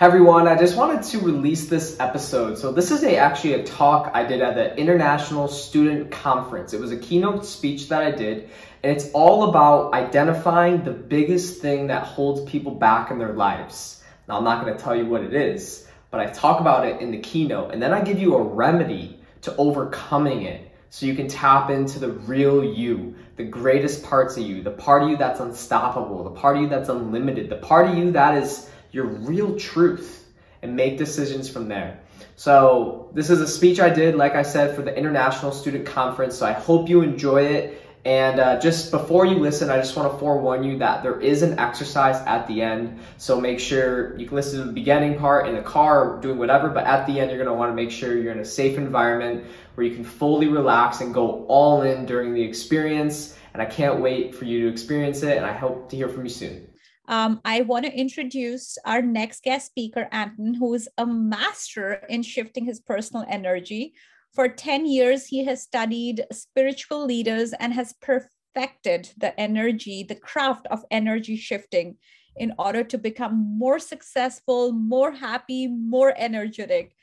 Everyone, I just wanted to release this episode. So this is a actually a talk I did at the International Student Conference. It was a keynote speech that I did, and it's all about identifying the biggest thing that holds people back in their lives. Now I'm not going to tell you what it is, but I talk about it in the keynote, and then I give you a remedy to overcoming it so you can tap into the real you, the greatest parts of you, the part of you that's unstoppable, the part of you that's unlimited, the part of you that is your real truth and make decisions from there. So this is a speech I did, like I said, for the International Student Conference. So I hope you enjoy it. And uh, just before you listen, I just want to forewarn you that there is an exercise at the end. So make sure you can listen to the beginning part in the car or doing whatever, but at the end, you're going to want to make sure you're in a safe environment where you can fully relax and go all in during the experience. And I can't wait for you to experience it. And I hope to hear from you soon um, I want to introduce our next guest speaker, Anton, who is a master in shifting his personal energy. For 10 years, he has studied spiritual leaders and has perfected the energy, the craft of energy shifting in order to become more successful, more happy, more energetic.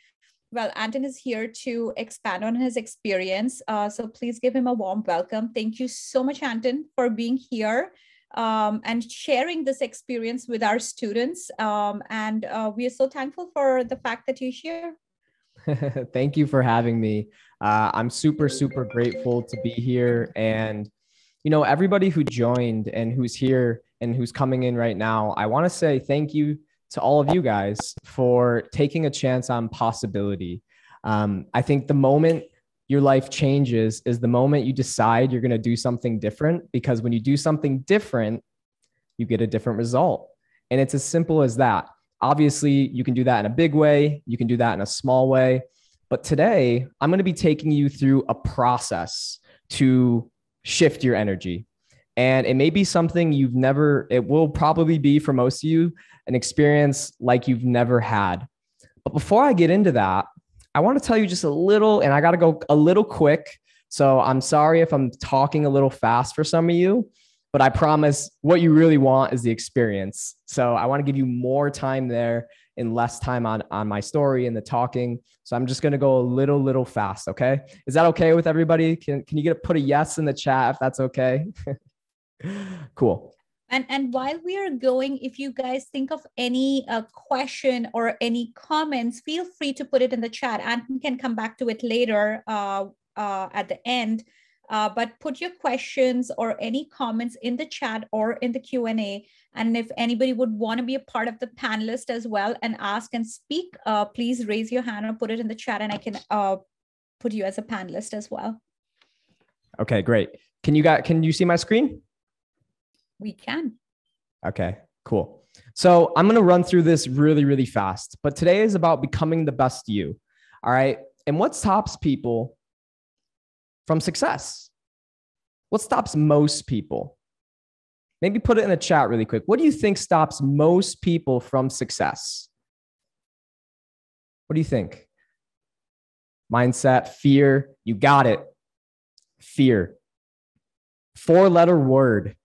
Well, Anton is here to expand on his experience. Uh, so please give him a warm welcome. Thank you so much, Anton, for being here um, and sharing this experience with our students. Um, and uh, we are so thankful for the fact that you share. Thank you for having me. Uh, I'm super, super grateful to be here. And, you know, everybody who joined and who's here and who's coming in right now, I want to say thank you to all of you guys for taking a chance on possibility. Um, I think the moment your life changes is the moment you decide you're going to do something different because when you do something different you get a different result. And it's as simple as that. Obviously you can do that in a big way you can do that in a small way but today i'm going to be taking you through a process to shift your energy. And it may be something you've never it will probably be for most of you an experience like you've never had. But before i get into that I want to tell you just a little, and I got to go a little quick. So I'm sorry if I'm talking a little fast for some of you, but I promise what you really want is the experience. So I want to give you more time there and less time on, on my story and the talking. So I'm just going to go a little, little fast. Okay. Is that okay with everybody? Can, can you get a, put a yes in the chat if that's okay? cool and and while we are going if you guys think of any uh, question or any comments feel free to put it in the chat. And can come back to it later uh, uh, at the end. Uh, but put your questions or any comments in the chat or in the q&a and if anybody would want to be a part of the panelist as well and ask and speak uh, please raise your hand or put it in the chat and i can uh, put you as a panelist as well. Okay great. Can you got can you see my screen we can. Okay, cool. So I'm going to run through this really, really fast. But today is about becoming the best you. All right. And what stops people from success? What stops most people? Maybe put it in the chat really quick. What do you think stops most people from success? What do you think? Mindset, fear. You got it. Fear. Four letter word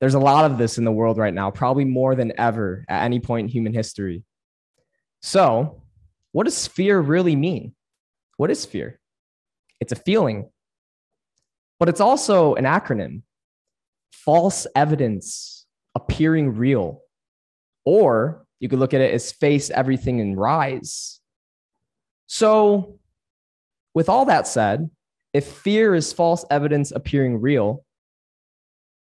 there's a lot of this in the world right now, probably more than ever at any point in human history. So, what does fear really mean? What is fear? It's a feeling, but it's also an acronym false evidence appearing real. Or you could look at it as face everything and rise. So, with all that said, if fear is false evidence appearing real,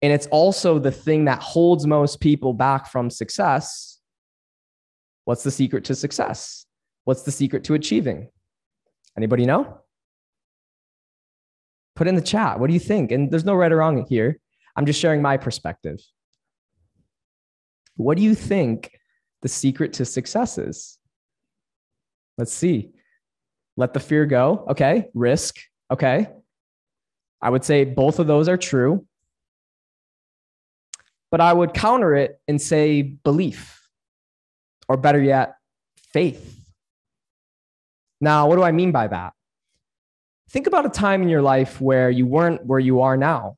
and it's also the thing that holds most people back from success. What's the secret to success? What's the secret to achieving? Anybody know? Put in the chat. What do you think? And there's no right or wrong here. I'm just sharing my perspective. What do you think the secret to success is? Let's see. Let the fear go. Okay. Risk. Okay. I would say both of those are true but I would counter it and say belief, or better yet, faith. Now, what do I mean by that? Think about a time in your life where you weren't where you are now.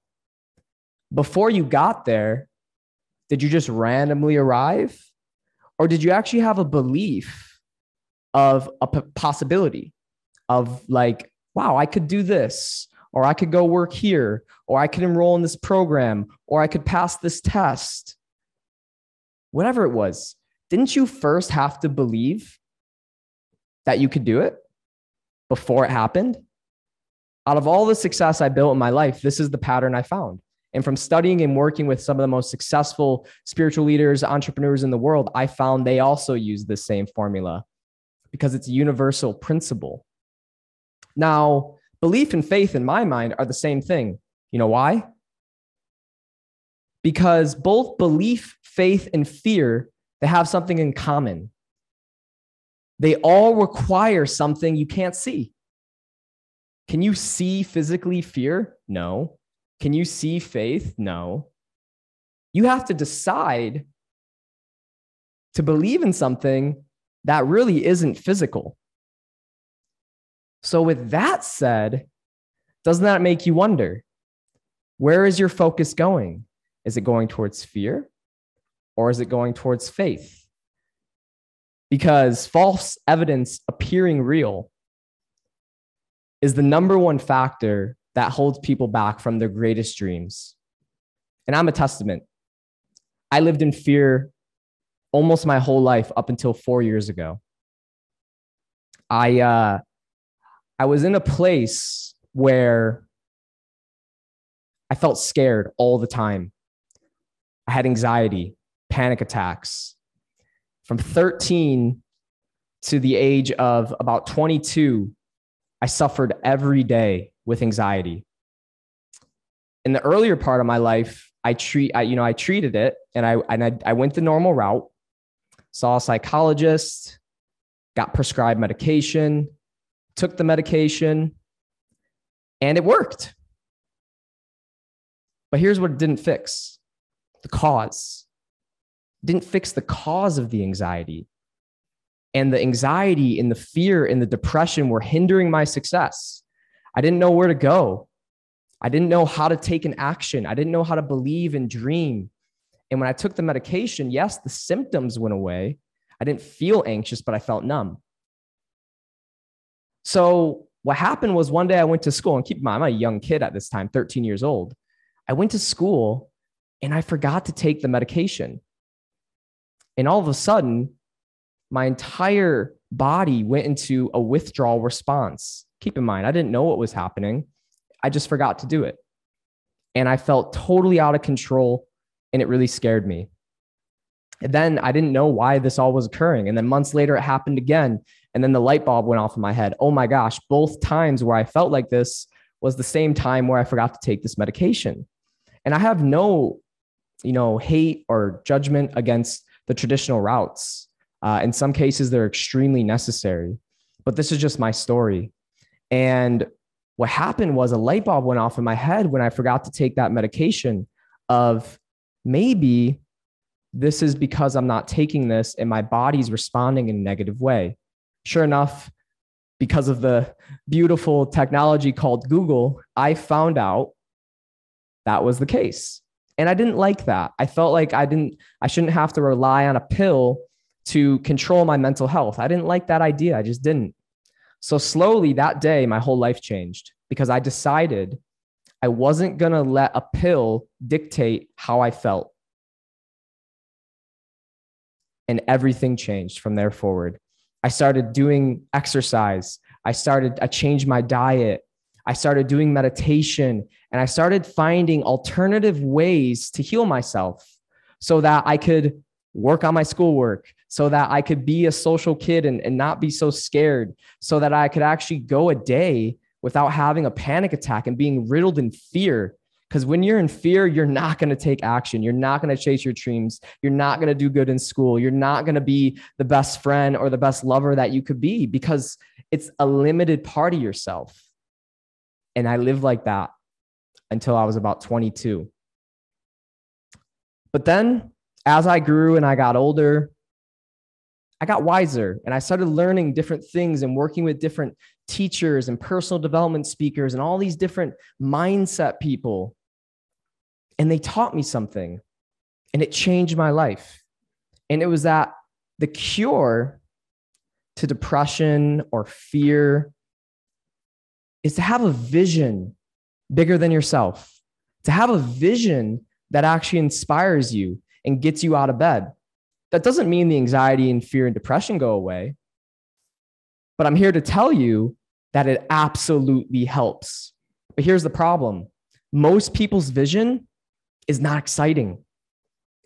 Before you got there, did you just randomly arrive? Or did you actually have a belief of a possibility of like, wow, I could do this, or I could go work here, or I could enroll in this program, or I could pass this test? Whatever it was, didn't you first have to believe that you could do it before it happened? Out of all the success I built in my life, this is the pattern I found. And from studying and working with some of the most successful spiritual leaders, entrepreneurs in the world, I found they also use the same formula because it's a universal principle. Now, belief and faith in my mind are the same thing. You know why? Because both belief, faith, and fear, they have something in common. They all require something you can't see. Can you see physically fear? No. Can you see faith? No. You have to decide to believe in something that really isn't physical. So, with that said, doesn't that make you wonder where is your focus going? Is it going towards fear or is it going towards faith? Because false evidence appearing real is the number one factor that holds people back from their greatest dreams. And I'm a testament. I lived in fear almost my whole life up until four years ago. I, uh, I was in a place where I felt scared all the time. I had anxiety, panic attacks. From 13 to the age of about 22, I suffered every day with anxiety. In the earlier part of my life, I treat, I, you know, I treated it and I, and I, I went the normal route, saw a psychologist, got prescribed medication, took the medication, and it worked. But here's what it didn't fix the cause. It didn't fix the cause of the anxiety and the anxiety and the fear and the depression were hindering my success. I didn't know where to go. I didn't know how to take an action. I didn't know how to believe and dream. And when I took the medication, yes, the symptoms went away. I didn't feel anxious, but I felt numb. So what happened was one day I went to school, and keep in mind, I'm a young kid at this time, 13 years old. I went to school and I forgot to take the medication. And all of a sudden, my entire body went into a withdrawal response. Keep in mind, I didn't know what was happening. I just forgot to do it. And I felt totally out of control and it really scared me. And then I didn't know why this all was occurring. And then months later, it happened again. And then the light bulb went off in my head. Oh my gosh, both times where I felt like this was the same time where I forgot to take this medication. And I have no, you know, hate or judgment against the traditional routes. Uh, in some cases, they're extremely necessary, but this is just my story. And what happened was a light bulb went off in my head when I forgot to take that medication of maybe this is because I'm not taking this and my body's responding in a negative way. Sure enough, because of the beautiful technology called Google, I found out that was the case. And I didn't like that. I felt like I didn't I shouldn't have to rely on a pill to control my mental health. I didn't like that idea. I just didn't. So slowly that day, my whole life changed because I decided I wasn't going to let a pill dictate how I felt. And everything changed from there forward. I started doing exercise. I started, I changed my diet. I started doing meditation and I started finding alternative ways to heal myself so that I could work on my schoolwork, so that I could be a social kid and, and not be so scared, so that I could actually go a day without having a panic attack and being riddled in fear. Because when you're in fear, you're not going to take action. You're not going to chase your dreams. You're not going to do good in school. You're not going to be the best friend or the best lover that you could be because it's a limited part of yourself. And I lived like that until I was about 22. But then as I grew and I got older, I got wiser and I started learning different things and working with different teachers and personal development speakers and all these different mindset people. And they taught me something and it changed my life. And it was that the cure to depression or fear is to have a vision bigger than yourself, to have a vision that actually inspires you and gets you out of bed. That doesn't mean the anxiety and fear and depression go away. But I'm here to tell you that it absolutely helps. But here's the problem most people's vision is not exciting,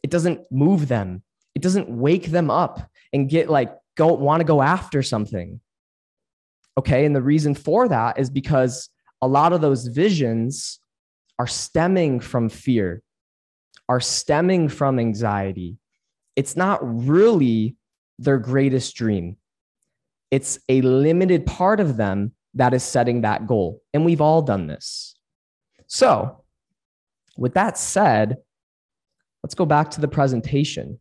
it doesn't move them, it doesn't wake them up and get like, go want to go after something. Okay. And the reason for that is because a lot of those visions are stemming from fear, are stemming from anxiety. It's not really their greatest dream. It's a limited part of them that is setting that goal. And we've all done this. So, with that said, let's go back to the presentation.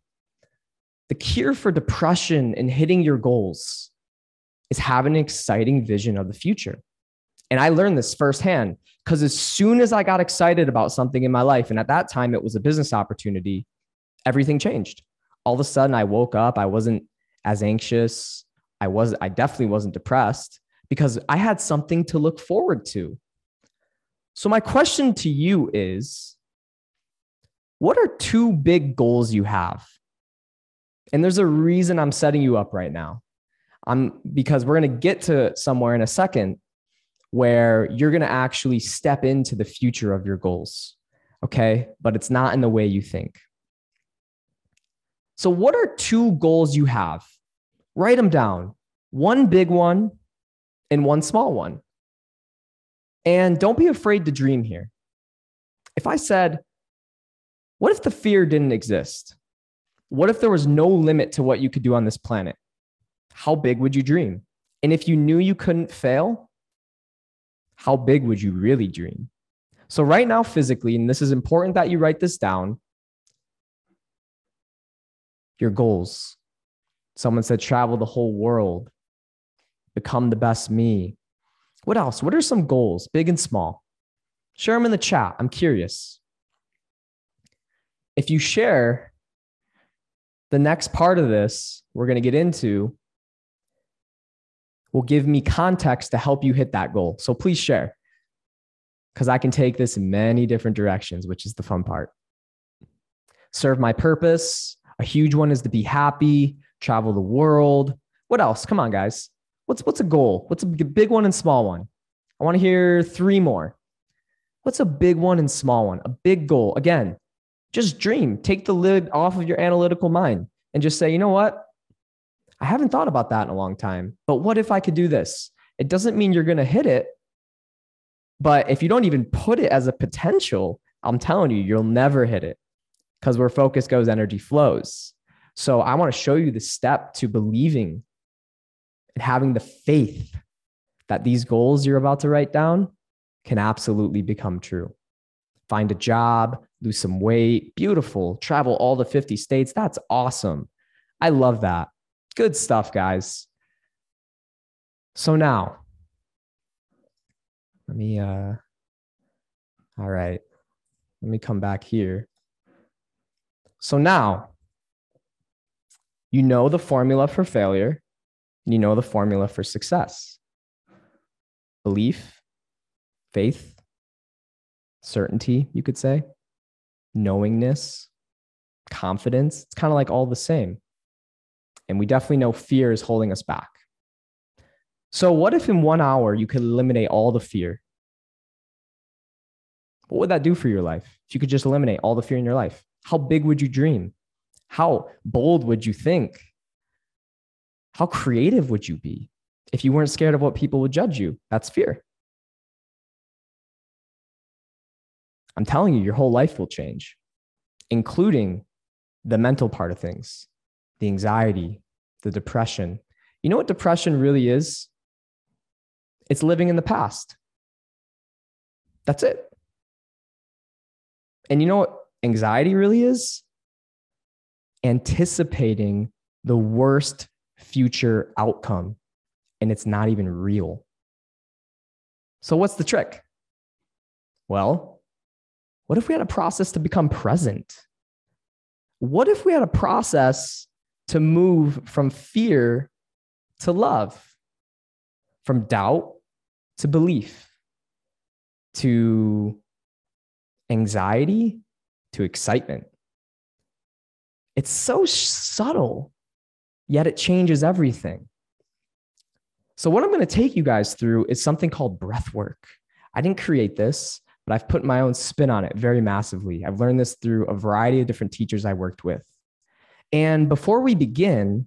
The cure for depression and hitting your goals is having an exciting vision of the future. And I learned this firsthand because as soon as I got excited about something in my life, and at that time it was a business opportunity, everything changed. All of a sudden, I woke up, I wasn't as anxious. I was I definitely wasn't depressed because I had something to look forward to. So my question to you is what are two big goals you have? And there's a reason I'm setting you up right now. I'm because we're going to get to somewhere in a second where you're going to actually step into the future of your goals. Okay. But it's not in the way you think. So, what are two goals you have? Write them down one big one and one small one. And don't be afraid to dream here. If I said, what if the fear didn't exist? What if there was no limit to what you could do on this planet? How big would you dream? And if you knew you couldn't fail, how big would you really dream? So, right now, physically, and this is important that you write this down your goals. Someone said travel the whole world, become the best me. What else? What are some goals, big and small? Share them in the chat. I'm curious. If you share, the next part of this we're going to get into will give me context to help you hit that goal. So please share because I can take this in many different directions, which is the fun part. Serve my purpose. A huge one is to be happy, travel the world. What else? Come on, guys. What's what's a goal? What's a big one and small one? I want to hear three more. What's a big one and small one? A big goal. Again, just dream. Take the lid off of your analytical mind and just say, you know what? I haven't thought about that in a long time. But what if I could do this? It doesn't mean you're going to hit it. But if you don't even put it as a potential, I'm telling you, you'll never hit it because where focus goes, energy flows. So I want to show you the step to believing and having the faith that these goals you're about to write down can absolutely become true. Find a job, lose some weight, beautiful, travel all the 50 states. That's awesome. I love that. Good stuff, guys. So now, let me, uh, all right, let me come back here. So now you know the formula for failure, you know the formula for success belief, faith, certainty, you could say, knowingness, confidence. It's kind of like all the same. And we definitely know fear is holding us back. So, what if in one hour you could eliminate all the fear? What would that do for your life if you could just eliminate all the fear in your life? How big would you dream? How bold would you think? How creative would you be if you weren't scared of what people would judge you? That's fear. I'm telling you, your whole life will change, including the mental part of things, the anxiety, the depression. You know what depression really is? It's living in the past. That's it. And you know what anxiety really is? Anticipating the worst future outcome, and it's not even real. So, what's the trick? Well, what if we had a process to become present? What if we had a process to move from fear to love, from doubt to belief, to anxiety to excitement. It's so subtle, yet it changes everything. So, what I'm going to take you guys through is something called breath work. I didn't create this, but I've put my own spin on it very massively. I've learned this through a variety of different teachers I worked with. And before we begin,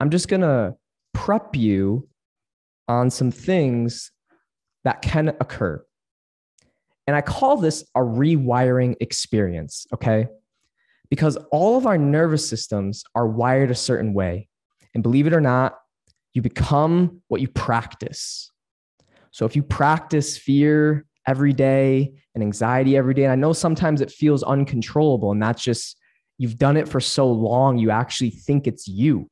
I'm just going to prep you on some things that can occur. And I call this a rewiring experience, okay? Because all of our nervous systems are wired a certain way. And believe it or not, you become what you practice. So if you practice fear every day and anxiety every day, and I know sometimes it feels uncontrollable, and that's just you've done it for so long, you actually think it's you.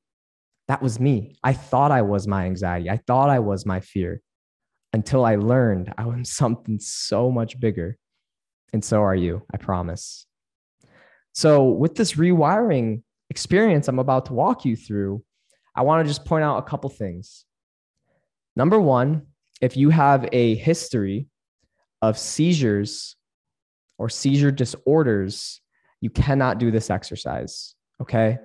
That was me. I thought I was my anxiety. I thought I was my fear until I learned I was something so much bigger. And so are you, I promise. So, with this rewiring experience I'm about to walk you through, I want to just point out a couple things. Number one, if you have a history of seizures or seizure disorders, you cannot do this exercise. Okay.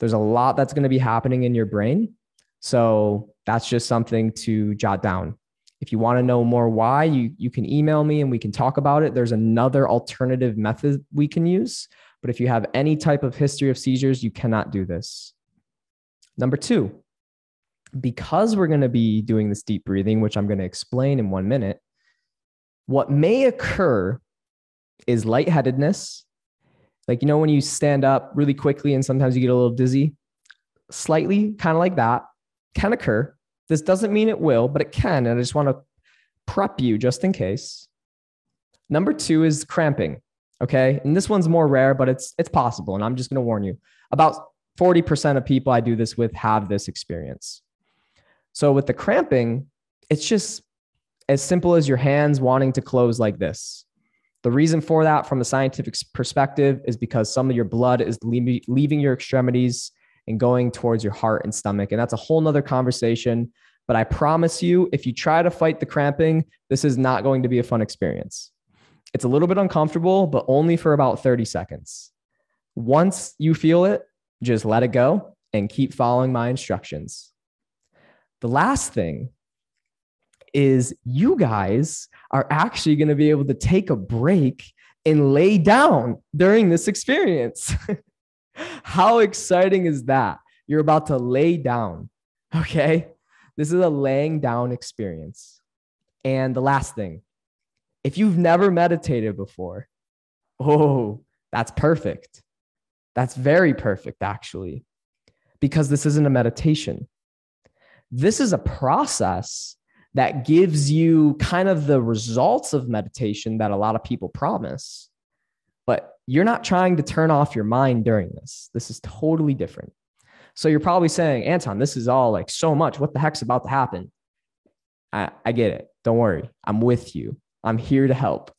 There's a lot that's going to be happening in your brain. So that's just something to jot down. If you want to know more why, you, you can email me and we can talk about it. There's another alternative method we can use. But if you have any type of history of seizures, you cannot do this. Number two, because we're going to be doing this deep breathing, which I'm going to explain in one minute, what may occur is lightheadedness. Like, you know, when you stand up really quickly and sometimes you get a little dizzy, slightly kind of like that can occur. This doesn't mean it will, but it can. And I just want to prep you just in case. Number two is cramping. Okay. And this one's more rare, but it's it's possible. And I'm just going to warn you. About 40% of people I do this with have this experience. So with the cramping, it's just as simple as your hands wanting to close like this. The reason for that, from a scientific perspective, is because some of your blood is leaving your extremities and going towards your heart and stomach. And that's a whole nother conversation. But I promise you, if you try to fight the cramping, this is not going to be a fun experience. It's a little bit uncomfortable, but only for about 30 seconds. Once you feel it, just let it go and keep following my instructions. The last thing is you guys are actually going to be able to take a break and lay down during this experience. How exciting is that? You're about to lay down. Okay. This is a laying down experience. And the last thing, if you've never meditated before, oh, that's perfect. That's very perfect, actually, because this isn't a meditation. This is a process that gives you kind of the results of meditation that a lot of people promise. But you're not trying to turn off your mind during this. This is totally different. So you're probably saying, Anton, this is all like so much. What the heck's about to happen? I, I get it. Don't worry. I'm with you. I'm here to help.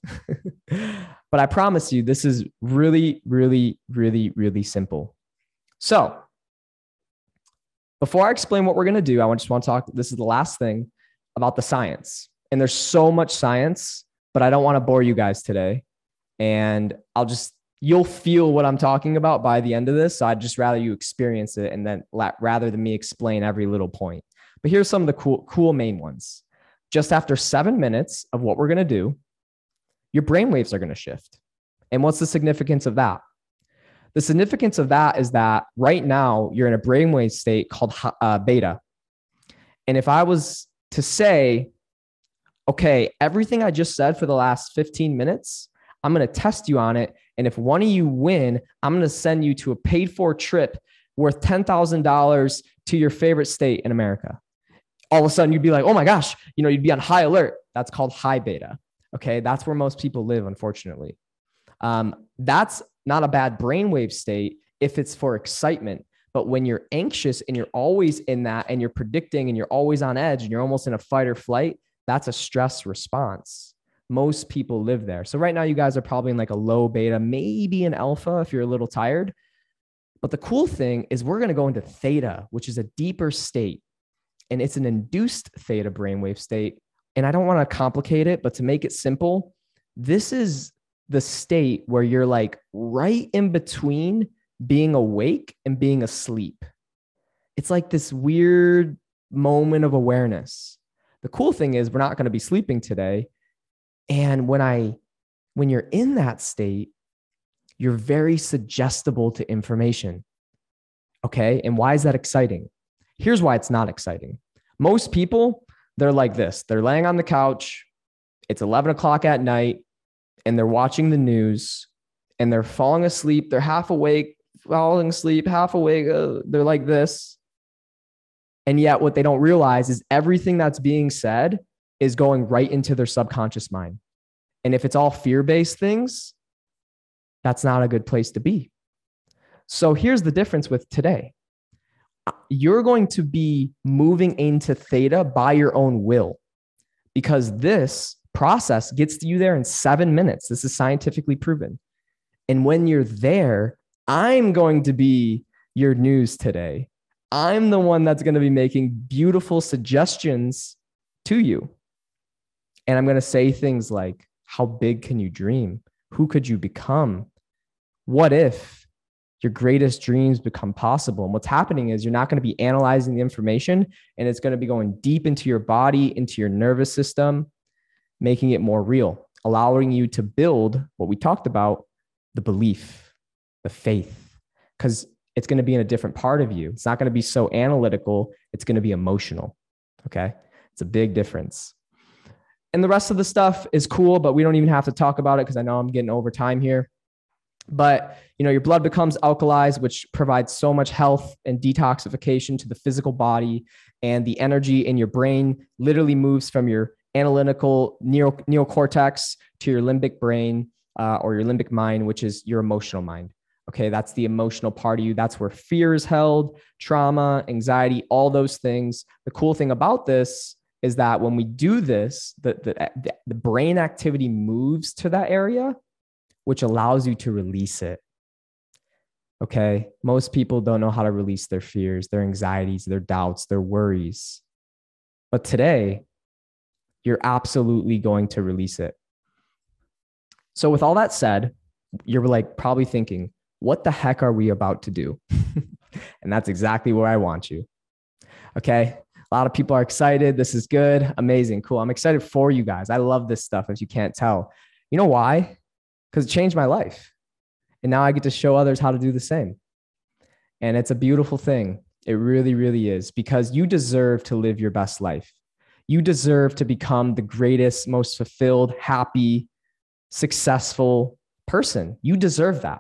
but I promise you, this is really, really, really, really simple. So before I explain what we're going to do, I just want to talk. This is the last thing about the science. And there's so much science, but I don't want to bore you guys today. And I'll just you'll feel what I'm talking about by the end of this. So I'd just rather you experience it and then rather than me explain every little point. But here's some of the cool, cool main ones. Just after seven minutes of what we're going to do, your brain waves are going to shift. And what's the significance of that? The significance of that is that right now you're in a brainwave state called uh, beta. And if I was to say, okay, everything I just said for the last 15 minutes, I'm going to test you on it and if one of you win, I'm going to send you to a paid for trip worth $10,000 to your favorite state in America. All of a sudden, you'd be like, oh my gosh, you know, you'd be on high alert. That's called high beta. Okay. That's where most people live, unfortunately. Um, that's not a bad brainwave state if it's for excitement. But when you're anxious and you're always in that and you're predicting and you're always on edge and you're almost in a fight or flight, that's a stress response most people live there. So right now, you guys are probably in like a low beta, maybe an alpha if you're a little tired. But the cool thing is we're going to go into theta, which is a deeper state. And it's an induced theta brainwave state. And I don't want to complicate it, but to make it simple, this is the state where you're like right in between being awake and being asleep. It's like this weird moment of awareness. The cool thing is we're not going to be sleeping today. And when I when you're in that state, you're very suggestible to information. Okay? And why is that exciting? Here's why it's not exciting. Most people, they're like this. They're laying on the couch. It's 11 o'clock at night and they're watching the news and they're falling asleep. They're half awake, falling asleep, half awake. Uh, they're like this. And yet, what they don't realize is everything that's being said is going right into their subconscious mind. And if it's all fear based things, that's not a good place to be. So here's the difference with today you're going to be moving into theta by your own will because this process gets you there in seven minutes. This is scientifically proven. And when you're there, I'm going to be your news today. I'm the one that's going to be making beautiful suggestions to you. And I'm going to say things like, How big can you dream? Who could you become? What if your greatest dreams become possible? And what's happening is you're not going to be analyzing the information and it's going to be going deep into your body, into your nervous system, making it more real, allowing you to build what we talked about the belief, the faith. Because it's going to be in a different part of you. It's not going to be so analytical, it's going to be emotional. Okay. It's a big difference. And the rest of the stuff is cool, but we don't even have to talk about it because I know I'm getting over time here. But you know, your blood becomes alkalized, which provides so much health and detoxification to the physical body, and the energy in your brain literally moves from your analytical neo- neocortex to your limbic brain uh, or your limbic mind, which is your emotional mind. Okay, that's the emotional part of you. That's where fear is held, trauma, anxiety, all those things. The cool thing about this is that when we do this, the, the, the brain activity moves to that area, which allows you to release it. Okay, most people don't know how to release their fears, their anxieties, their doubts, their worries. But today, you're absolutely going to release it. So, with all that said, you're like probably thinking, what the heck are we about to do? and that's exactly where I want you. Okay. A lot of people are excited. This is good. Amazing. Cool. I'm excited for you guys. I love this stuff, if you can't tell. You know why? Because it changed my life. And now I get to show others how to do the same. And it's a beautiful thing. It really, really is because you deserve to live your best life. You deserve to become the greatest, most fulfilled, happy, successful person. You deserve that.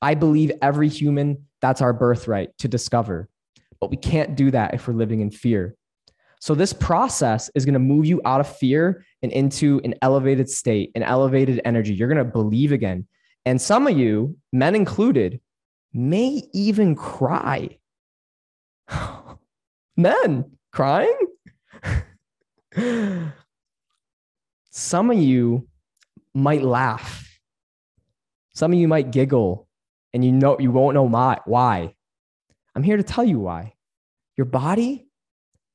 I believe every human, that's our birthright to discover. But we can't do that if we're living in fear. So, this process is going to move you out of fear and into an elevated state, an elevated energy. You're going to believe again. And some of you, men included, may even cry. men crying? some of you might laugh. Some of you might giggle and you know you won't know my, why. I'm here to tell you why. Your body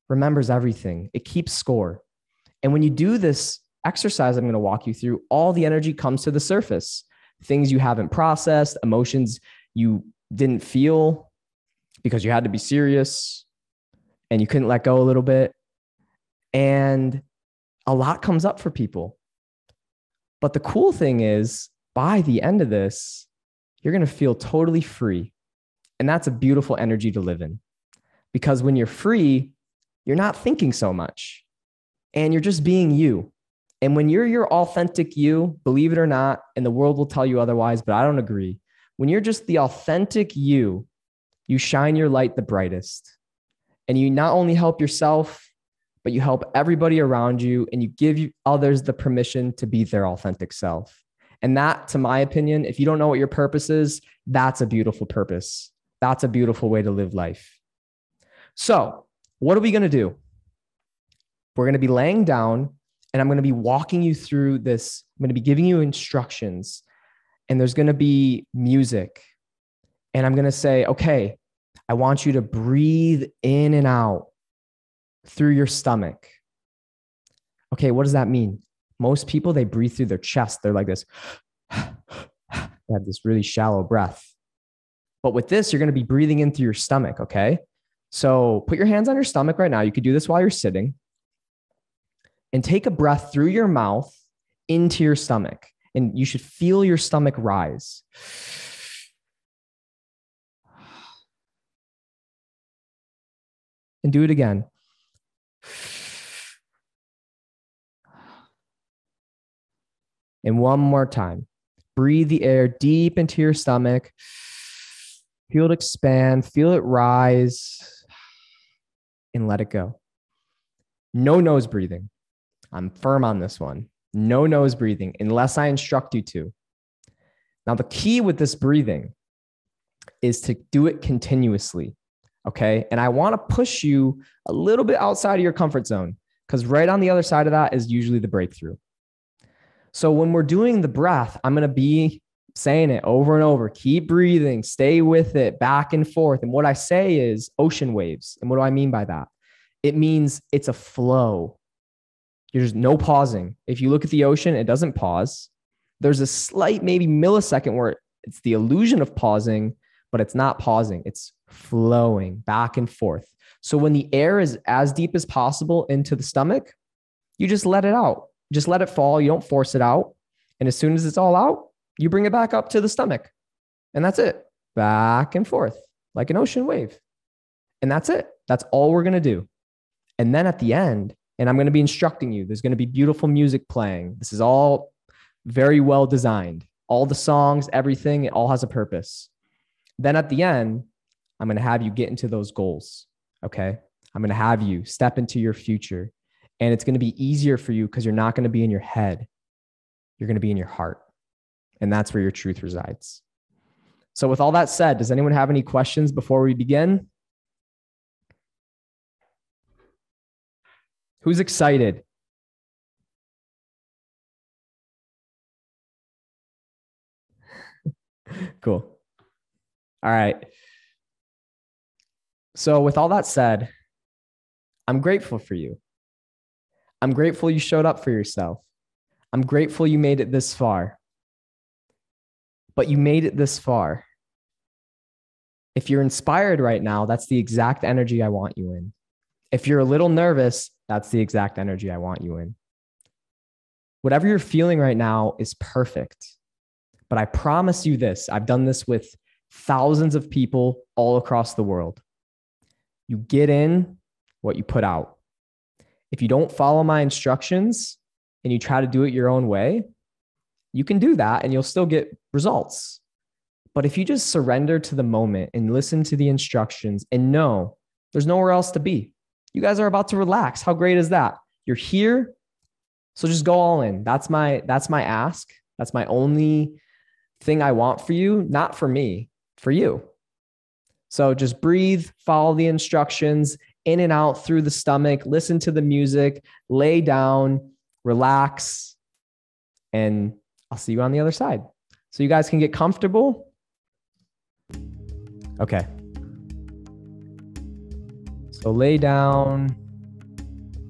remembers everything. It keeps score. And when you do this exercise I'm going to walk you through, all the energy comes to the surface. Things you haven't processed, emotions you didn't feel because you had to be serious and you couldn't let go a little bit. And a lot comes up for people. But the cool thing is, by the end of this, you're going to feel totally free. And that's a beautiful energy to live in because when you're free, you're not thinking so much and you're just being you. And when you're your authentic you, believe it or not, and the world will tell you otherwise, but I don't agree. When you're just the authentic you, you shine your light the brightest. And you not only help yourself, but you help everybody around you and you give others the permission to be their authentic self. And that, to my opinion, if you don't know what your purpose is, that's a beautiful purpose. That's a beautiful way to live life. So, what are we going to do? We're going to be laying down and I'm going to be walking you through this. I'm going to be giving you instructions, and there's going to be music. And I'm going to say, okay, I want you to breathe in and out through your stomach. Okay, what does that mean? Most people, they breathe through their chest. They're like this. they have this really shallow breath. But with this, you're going to be breathing in through your stomach. Okay. So put your hands on your stomach right now. You could do this while you're sitting and take a breath through your mouth into your stomach. And you should feel your stomach rise. And do it again. And one more time. Breathe the air deep into your stomach. Feel it expand, feel it rise, and let it go. No nose breathing. I'm firm on this one. No nose breathing unless I instruct you to. Now, the key with this breathing is to do it continuously. Okay. And I want to push you a little bit outside of your comfort zone because right on the other side of that is usually the breakthrough. So when we're doing the breath, I'm going to be saying it over and over. Keep breathing, stay with it back and forth. And what I say is ocean waves. And what do I mean by that? It means it's a flow. There's no pausing. If you look at the ocean, it doesn't pause. There's a slight, maybe millisecond where it's the illusion of pausing, but it's not pausing. It's flowing back and forth. So when the air is as deep as possible into the stomach, you just let it out. Just let it fall. You don't force it out. And as soon as it's all out, you bring it back up to the stomach. And that's it. Back and forth like an ocean wave. And that's it. That's all we're going to do. And then at the end, and I'm going to be instructing you, there's going to be beautiful music playing. This is all very well designed. All the songs, everything, it all has a purpose. Then at the end, I'm going to have you get into those goals. Okay. I'm going to have you step into your future. And it's going to be easier for you because you're not going to be in your head. You're going to be in your heart. And that's where your truth resides. So, with all that said, does anyone have any questions before we begin? Who's excited? cool. All right. So, with all that said, I'm grateful for you. I'm grateful you showed up for yourself. I'm grateful you made it this far but you made it this far. If you're inspired right now, that's the exact energy I want you in. If you're a little nervous, that's the exact energy I want you in. Whatever you're feeling right now is perfect. But I promise you this I've done this with thousands of people all across the world. You get in what you put out. If you don't follow my instructions and you try to do it your own way, you can do that and you'll still get results. But if you just surrender to the moment and listen to the instructions and know there's nowhere else to be, you guys are about to relax. How great is that? You're here. So just go all in. That's my that's my ask. That's my only thing I want for you, not for me, for you. So just breathe, follow the instructions in and out through the stomach, listen to the music, lay down, relax, and I'll see you on the other side. So you guys can get comfortable. Okay. So lay down,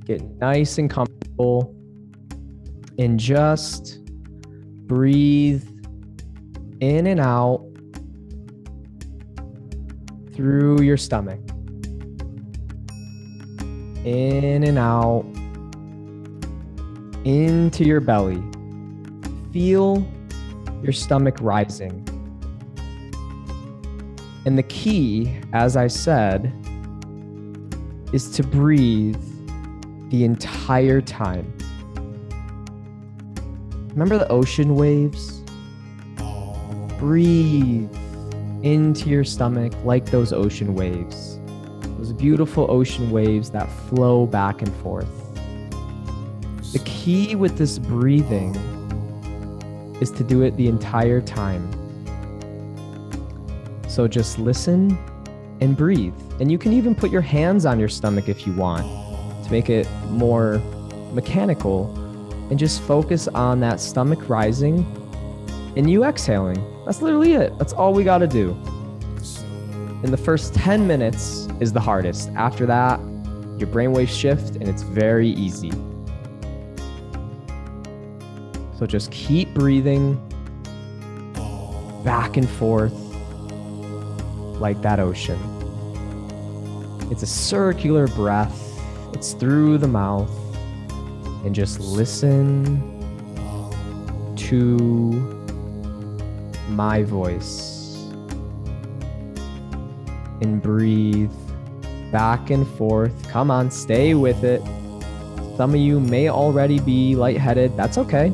get nice and comfortable, and just breathe in and out through your stomach. In and out into your belly feel your stomach rising. And the key, as I said, is to breathe the entire time. Remember the ocean waves? Breathe into your stomach like those ocean waves. Those beautiful ocean waves that flow back and forth. The key with this breathing is to do it the entire time. So just listen and breathe. And you can even put your hands on your stomach if you want to make it more mechanical and just focus on that stomach rising and you exhaling. That's literally it. That's all we got to do. in the first 10 minutes is the hardest. After that, your brainwaves shift and it's very easy. So just keep breathing back and forth like that ocean. It's a circular breath, it's through the mouth, and just listen to my voice and breathe back and forth. Come on, stay with it. Some of you may already be lightheaded. That's okay.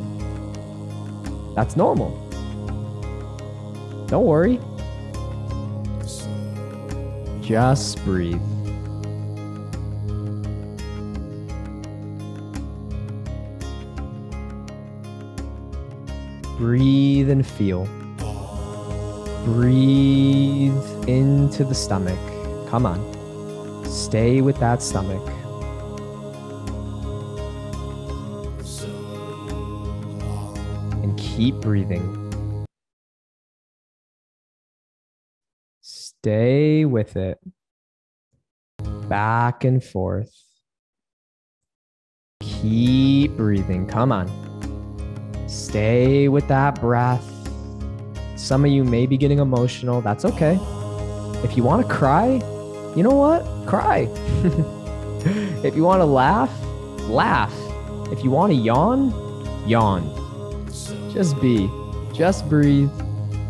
That's normal. Don't worry. Just breathe. Breathe and feel. Breathe into the stomach. Come on. Stay with that stomach. Keep breathing. Stay with it. Back and forth. Keep breathing. Come on. Stay with that breath. Some of you may be getting emotional. That's okay. If you want to cry, you know what? Cry. if you want to laugh, laugh. If you want to yawn, yawn. Just be. Just breathe.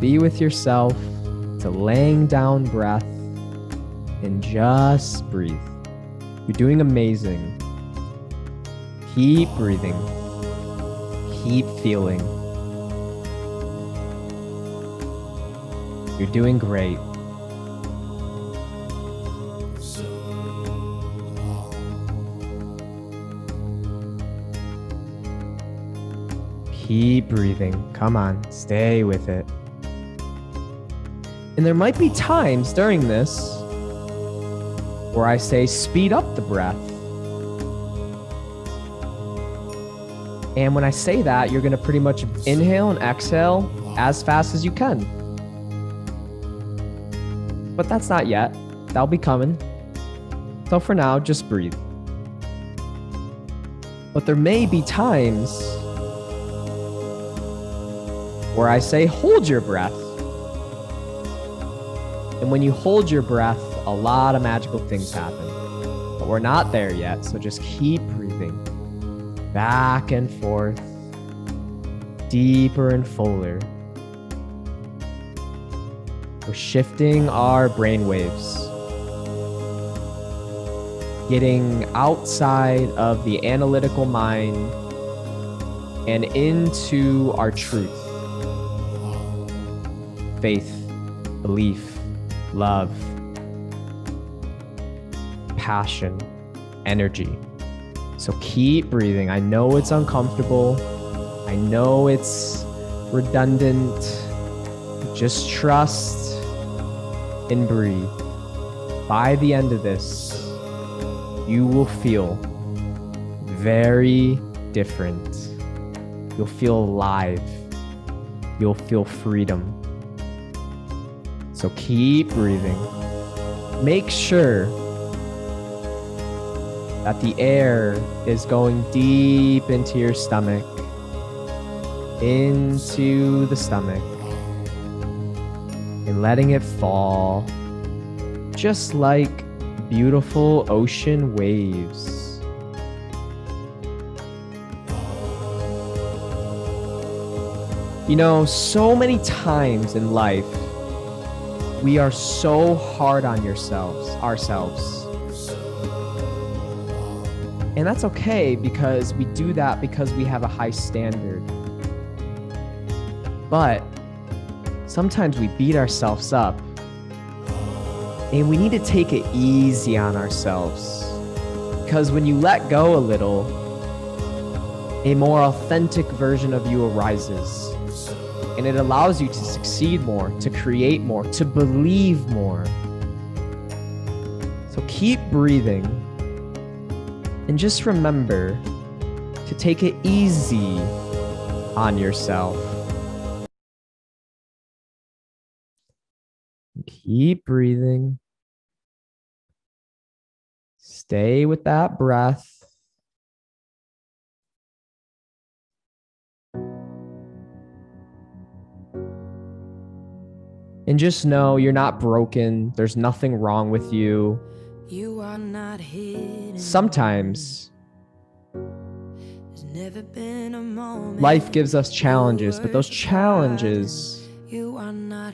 Be with yourself. A laying down breath. And just breathe. You're doing amazing. Keep breathing. Keep feeling. You're doing great. Keep breathing. Come on, stay with it. And there might be times during this where I say, speed up the breath. And when I say that, you're going to pretty much inhale and exhale as fast as you can. But that's not yet. That'll be coming. So for now, just breathe. But there may be times where I say, hold your breath. And when you hold your breath, a lot of magical things happen. But we're not there yet, so just keep breathing back and forth, deeper and fuller. We're shifting our brain waves, getting outside of the analytical mind and into our truth faith, belief, love, passion, energy. So keep breathing. I know it's uncomfortable. I know it's redundant. Just trust and breathe. By the end of this, you will feel very different. You'll feel alive. You'll feel freedom. So keep breathing. Make sure that the air is going deep into your stomach, into the stomach, and letting it fall just like beautiful ocean waves. You know, so many times in life, we are so hard on yourselves, ourselves. And that's okay because we do that because we have a high standard. But sometimes we beat ourselves up. And we need to take it easy on ourselves. Because when you let go a little, a more authentic version of you arises. And it allows you to succeed more, to create more, to believe more. So keep breathing. And just remember to take it easy on yourself. Keep breathing. Stay with that breath. And just know you're not broken. There's nothing wrong with you. You are not hidden. Sometimes never been a moment life gives us challenges, but those challenges you are not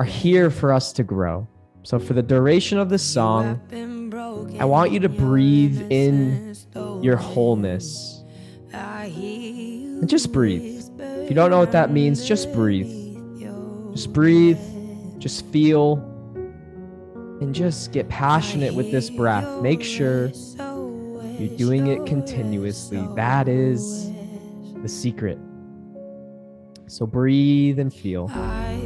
are here for us to grow. So, for the duration of this song, I want you to breathe in your wholeness. And just breathe. If you don't know what that means, just breathe. Just breathe, just feel, and just get passionate with this breath. Make sure you're doing it continuously. That is the secret. So breathe and feel. I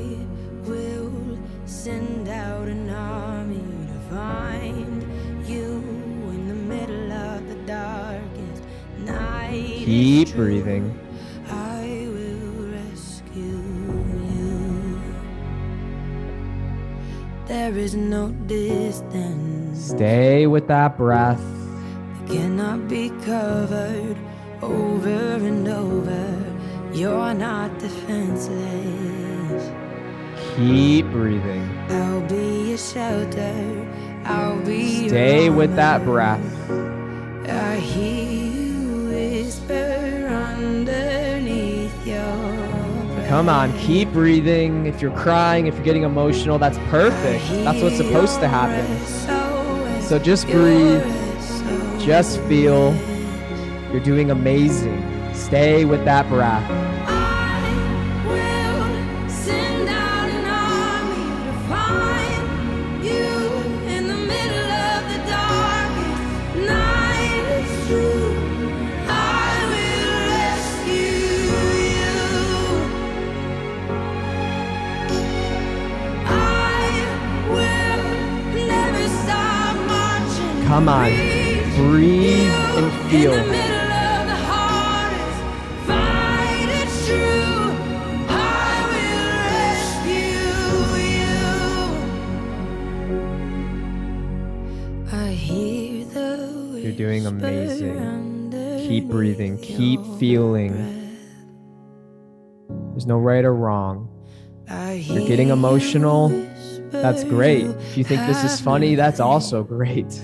will send out an army to find you in the middle of the darkest night. Keep breathing. There is no distance Stay with that breath. that cannot be covered over and over. You're not defenseless. Keep breathing. I'll be your shelter. I'll be your Stay with that breath. I hear you whisper underneath your Come on, keep breathing. If you're crying, if you're getting emotional, that's perfect. That's what's supposed to happen. So just breathe, just feel. You're doing amazing. Stay with that breath. Come on, breathe and feel. In the middle of the hardest fight, it's true. I will rescue you. I hear the You're doing amazing. Keep breathing, keep feeling. There's no right or wrong. You're getting emotional. That's great. If you think this is funny, that's also great.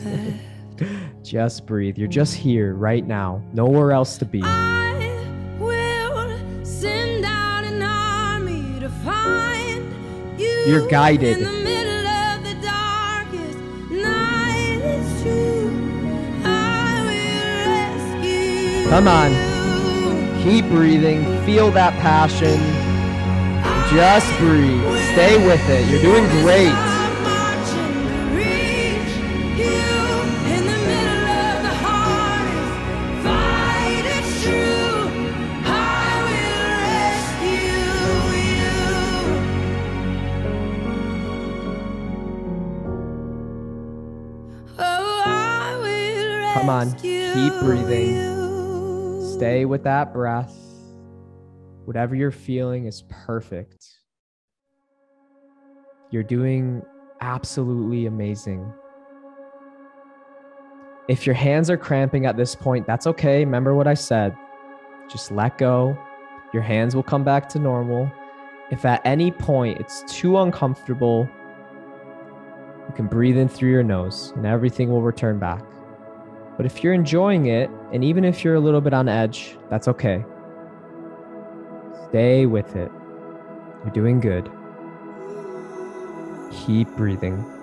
Just breathe. You're just here right now. Nowhere else to be. I will send out an army to find you. You're guided. In the middle of the darkest night, it's true. I will rescue Come on. Keep breathing. Feel that passion. Just breathe. Stay with it. You're doing great. On, keep breathing. you. Stay with that breath. Whatever you're feeling is perfect. You're doing absolutely amazing. If your hands are cramping at this point, that's okay. Remember what I said. Just let go. Your hands will come back to normal. If at any point it's too uncomfortable, you can breathe in through your nose and everything will return back. But if you're enjoying it, and even if you're a little bit on edge, that's okay. Stay with it. You're doing good. Keep breathing.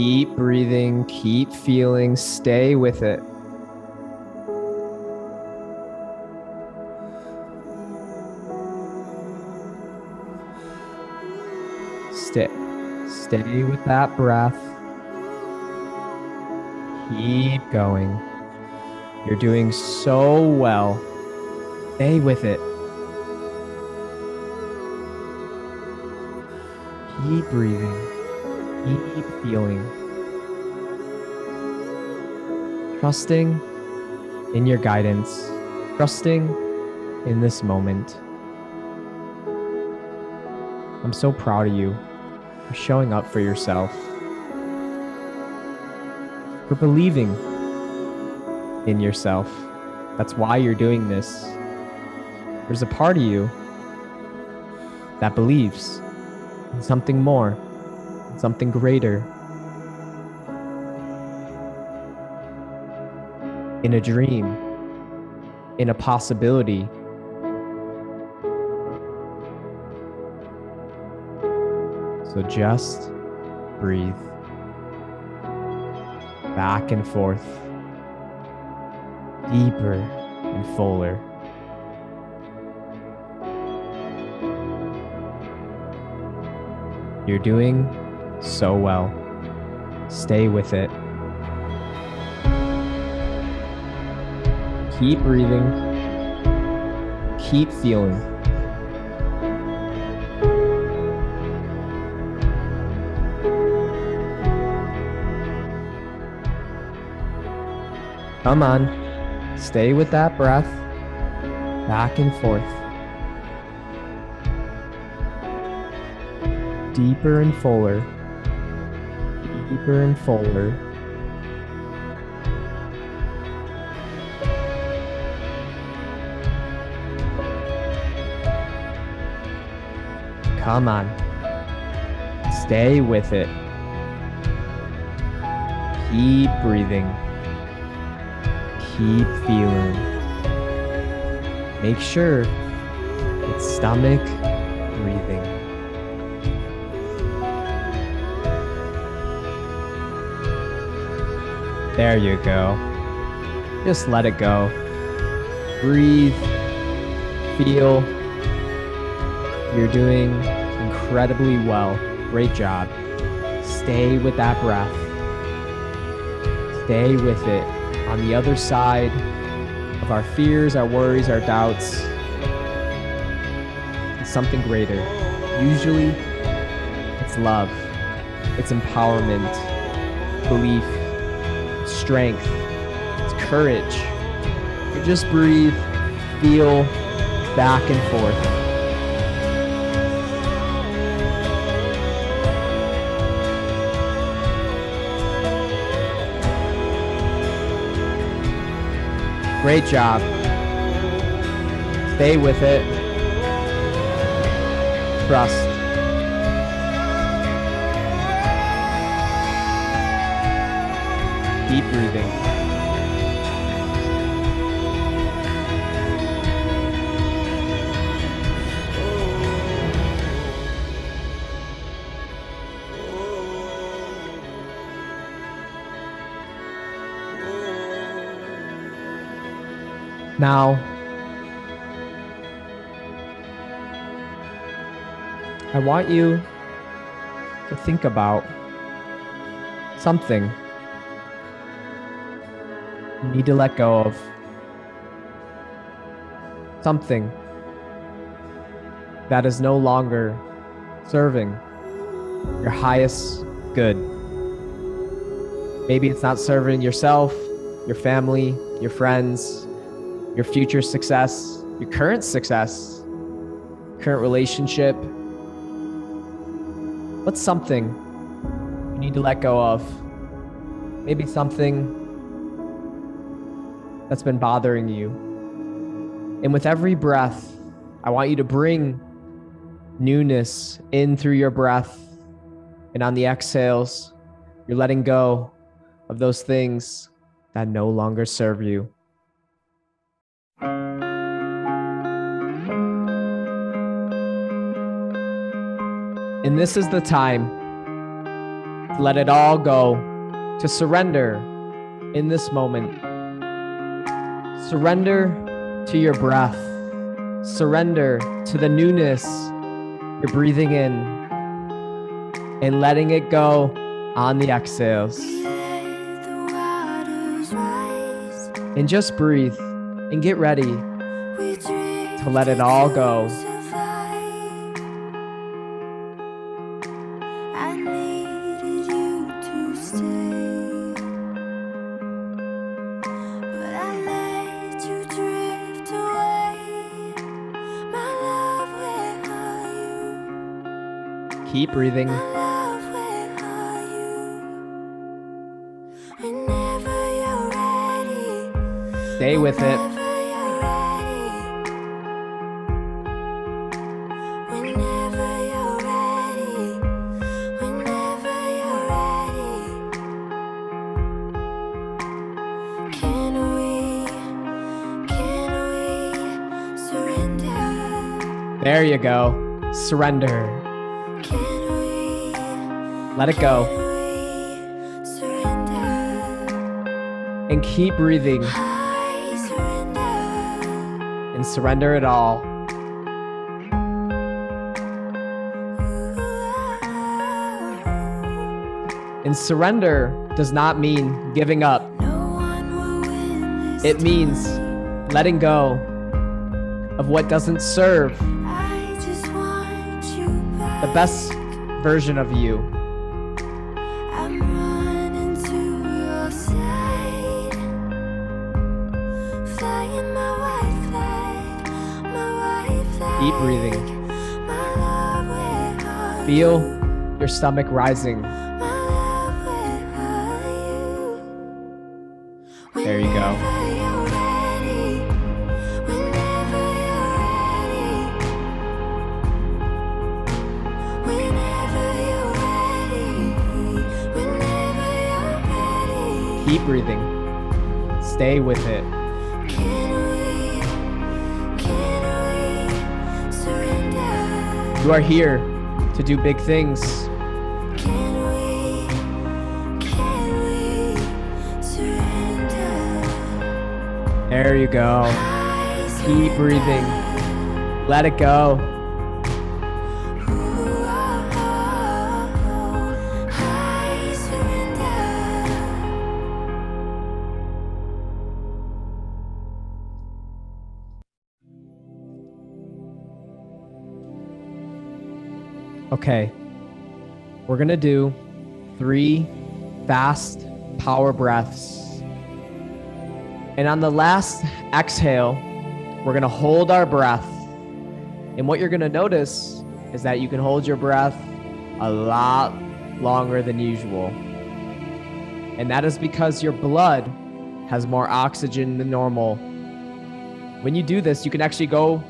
Keep breathing, keep feeling, stay with it. Stay. Stay with that breath. Keep going. You're doing so well. Stay with it. Keep breathing. Keep feeling. Trusting in your guidance. Trusting in this moment. I'm so proud of you for showing up for yourself, for believing in yourself. That's why you're doing this. There's a part of you that believes in something more, something greater, in a dream, in a possibility. So just breathe back and forth, deeper and fuller. You're doing so well. Stay with it. Keep breathing. Keep feeling. Come on. Stay with that breath. Back and forth. Deeper and fuller. Deeper and fuller. Come on. Stay with it. Keep breathing. Keep feeling. Make sure it's stomach There you go. Just let it go. Breathe. Feel. You're doing incredibly well. Great job. Stay with that breath. Stay with it. On the other side of our fears, our worries, our doubts, is something greater. Usually, it's love, it's empowerment, belief, strength, it's courage. You just breathe, feel back and forth. Great job. Stay with it. Trust. Keep breathing. Now, I want you to think about something need to let go of. Something that is no longer serving your highest good. Maybe it's not serving yourself, your family, your friends, your future success, your current success, current relationship. What's something you need to let go of? Maybe something that's been bothering you. And with every breath, I want you to bring newness in through your breath. And on the exhales, you're letting go of those things that no longer serve you. And this is the time to let it all go, to surrender in this moment. Surrender to your breath, surrender to the newness you're breathing in, and letting it go on the exhales. Let the waters rise. And just breathe and get ready to let it all go. Can breathing. can we surrender? There you go. Surrender. Let it go. can we surrender? And keep breathing and surrender it all. And surrender does not mean giving up, No one will win this it means letting go of what doesn't serve I just want you back. the best version of you. Keep breathing. Feel your stomach rising. There you go. Keep breathing. Stay with it. You are here to do big things. Can we, can we? There you go. Keep breathing. Let it go. Okay. We're going to do three fast power breaths. And on the last exhale, we're going to hold our breath. And what you're going to notice is that you can hold your breath a lot longer than usual. And that is because your blood has more oxygen than normal. When you do this, you can actually go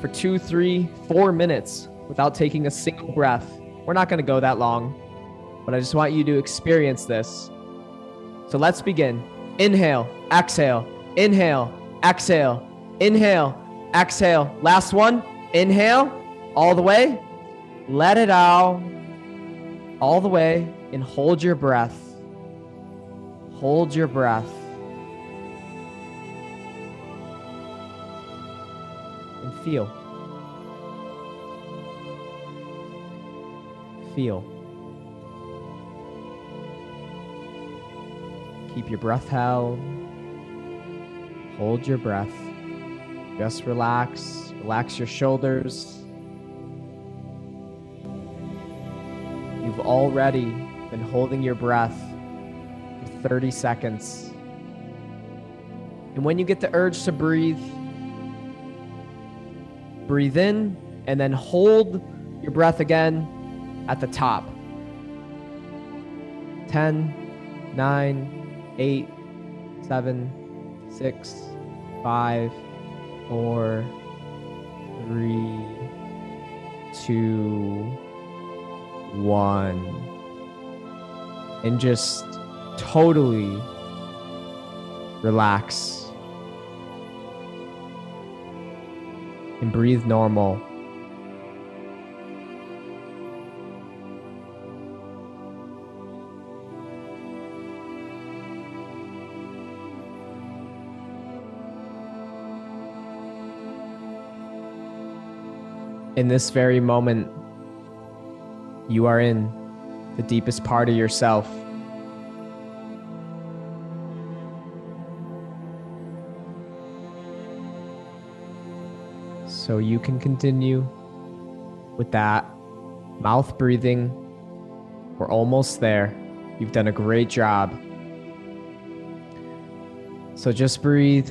for two, three, four minutes without taking a single breath. We're not going to go that long, but I just want you to experience this. So let's begin. Inhale, exhale, inhale, exhale, inhale, exhale. Last one. Inhale, all the way. Let it out, all the way, and hold your breath. Hold your breath. And feel. Feel. Keep your breath held. Hold your breath. Just relax. Relax your shoulders. You've already been holding your breath for 30 seconds. And when you get the urge to breathe, breathe in and then hold your breath again at the top. 10, 9, 8, 7, 6, 5, 4, 3, 2, 1. And just totally relax. And breathe normal. In this very moment, you are in the deepest part of yourself. So you can continue with that mouth breathing. We're almost there. You've done a great job. So just breathe.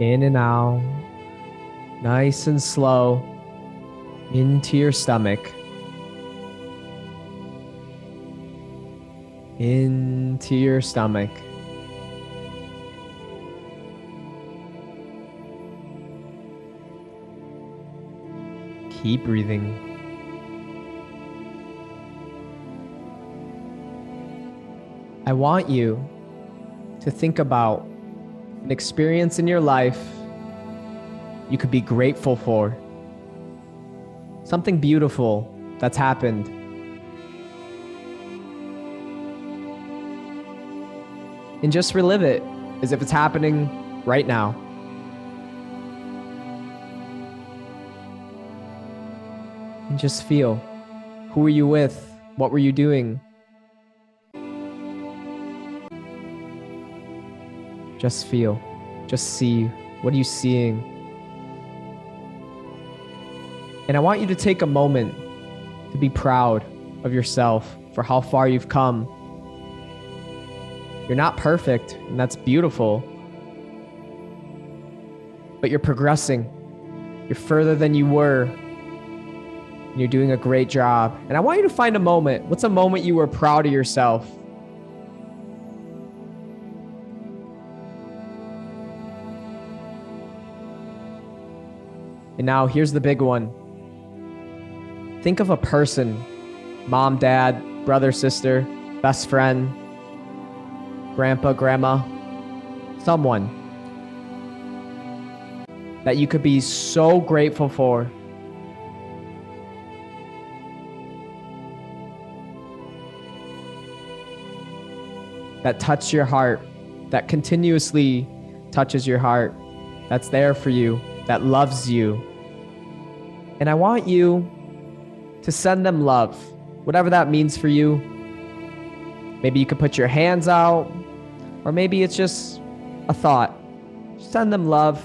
In and out. nice and slow into your stomach, into your stomach. Keep breathing. I want you to think about an experience in your life you could be grateful for. Something beautiful that's happened. And just relive it as if it's happening right now. And just feel who were you with? What were you doing? Just feel. Just see. What are you seeing? And I want you to take a moment to be proud of yourself for how far you've come. You're not perfect, and that's beautiful. But you're progressing. You're further than you were. And you're doing a great job. And I want you to find a moment. What's a moment you were proud of yourself? And now here's the big one. Think of a person mom, dad, brother, sister, best friend, grandpa, grandma, someone that you could be so grateful for. That touched your heart, that continuously touches your heart, that's there for you, that loves you. And I want you to send them love, whatever that means for you. Maybe you could put your hands out, or maybe it's just a thought. Send them love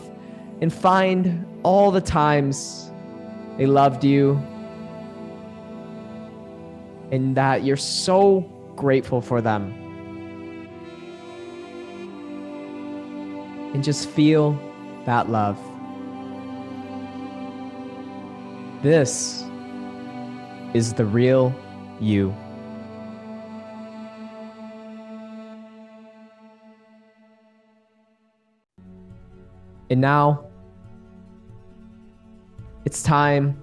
and find all the times they loved you and that you're so grateful for them. And just feel that love. This is the real you. And now it's time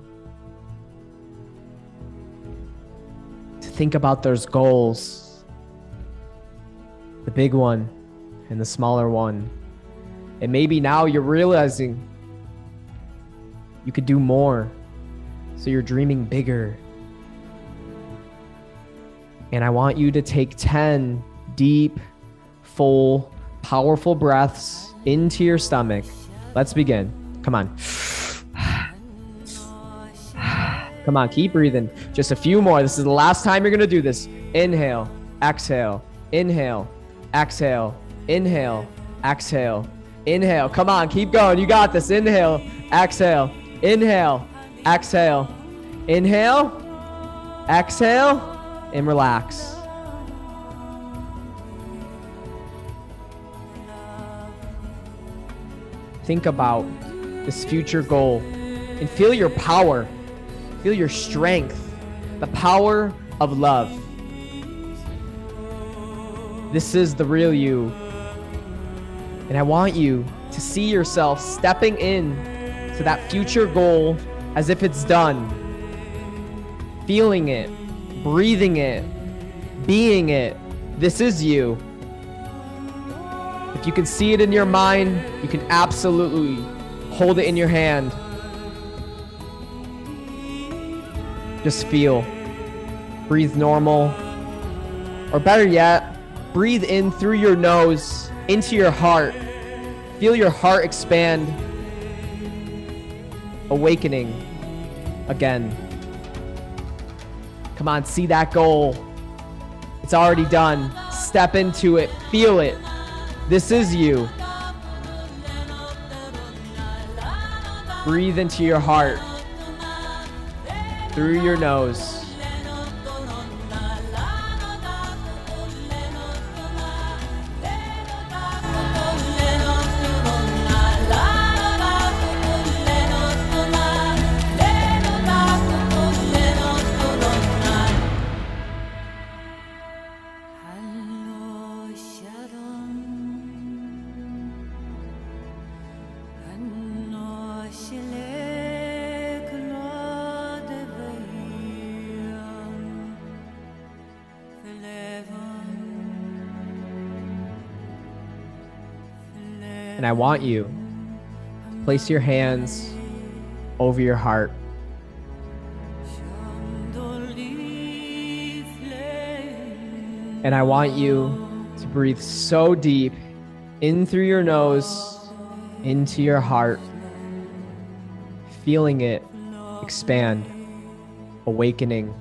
to think about those goals the big one and the smaller one. And maybe now you're realizing you could do more. So you're dreaming bigger. And I want you to take 10 deep, full, powerful breaths into your stomach. Let's begin. Come on. Come on, keep breathing. Just a few more. This is the last time you're going to do this. Inhale, exhale, inhale, exhale, inhale, exhale, inhale. Come on, keep going. You got this. Inhale, exhale, inhale, exhale, inhale, exhale, and relax. Think about this future goal and feel your power, feel your strength, the power of love. This is the real you. And I want you to see yourself stepping in to that future goal as if it's done. Feeling it, breathing it, being it. This is you. If you can see it in your mind, you can absolutely hold it in your hand. Just feel. Breathe normal. Or better yet, breathe in through your nose into your heart. Feel your heart expand. Awakening again. Come on, see that goal. It's already done. Step into it. Feel it. This is you. Breathe into your heart through your nose. I want you to place your hands over your heart. And I want you to breathe so deep in through your nose, into your heart, feeling it expand, awakening,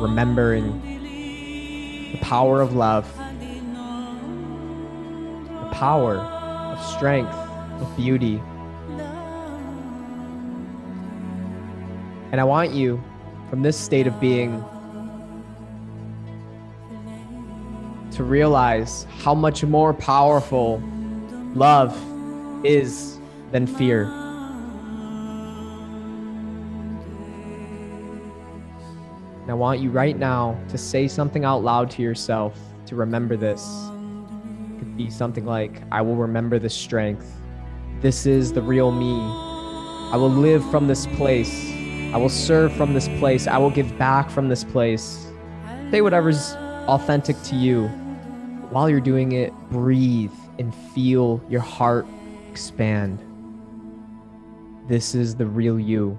remembering the power of love, power of strength, of beauty. And I want you from this state of being to realize how much more powerful love is than fear. And I want you right now to say something out loud to yourself to remember this. Be something like, I will remember the strength. This is the real me. I will live from this place. I will serve from this place. I will give back from this place. Say whatever's authentic to you. While you're doing it, breathe and feel your heart expand. This is the real you.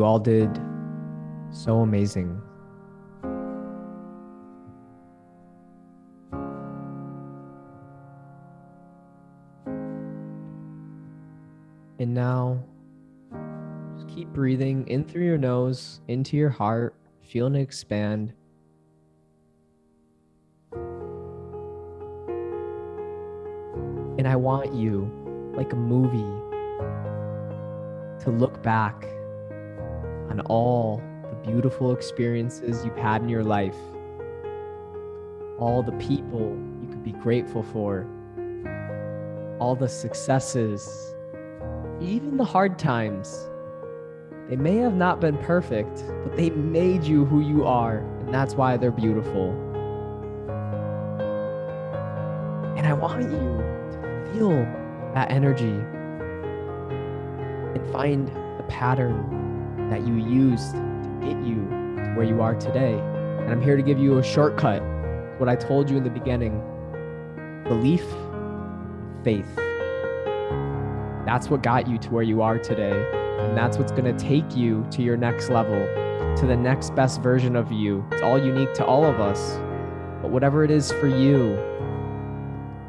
You all did so amazing. And now, just keep breathing in through your nose, into your heart, feeling it expand. And I want you, like a movie, to look back on all the beautiful experiences you've had in your life, all the people you could be grateful for, all the successes, even the hard times. They may have not been perfect, but they made you who you are, and that's why they're beautiful. And I want you to feel that energy and find the pattern that you used to get you to where you are today. And I'm here to give you a shortcut. What I told you in the beginning belief, faith. That's what got you to where you are today. And that's what's going to take you to your next level, to the next best version of you. It's all unique to all of us. But whatever it is for you,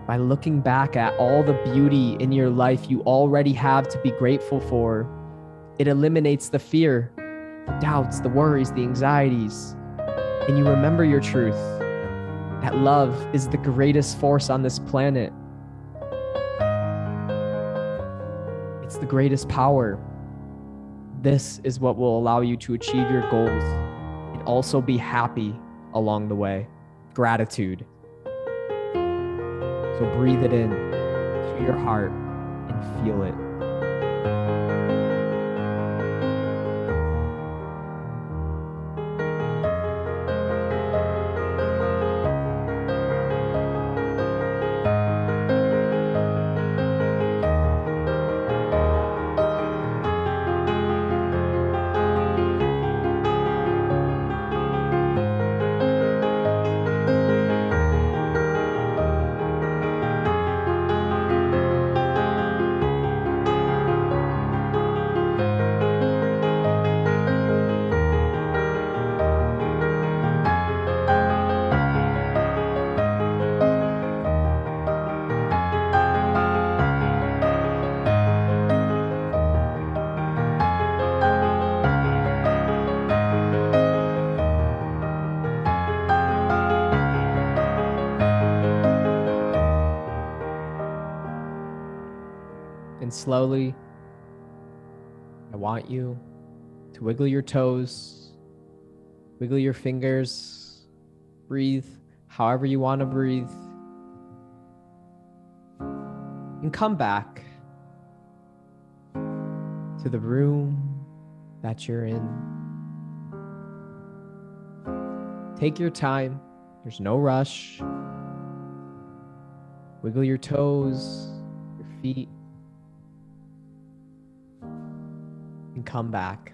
by looking back at all the beauty in your life you already have to be grateful for, it eliminates the fear, the doubts, the worries, the anxieties. And you remember your truth that love is the greatest force on this planet. It's the greatest power. This is what will allow you to achieve your goals and also be happy along the way. Gratitude. So breathe it in to your heart and feel it. Slowly, I want you to wiggle your toes, wiggle your fingers, breathe however you want to breathe, and come back to the room that you're in. Take your time, there's no rush. Wiggle your toes, your feet. And come back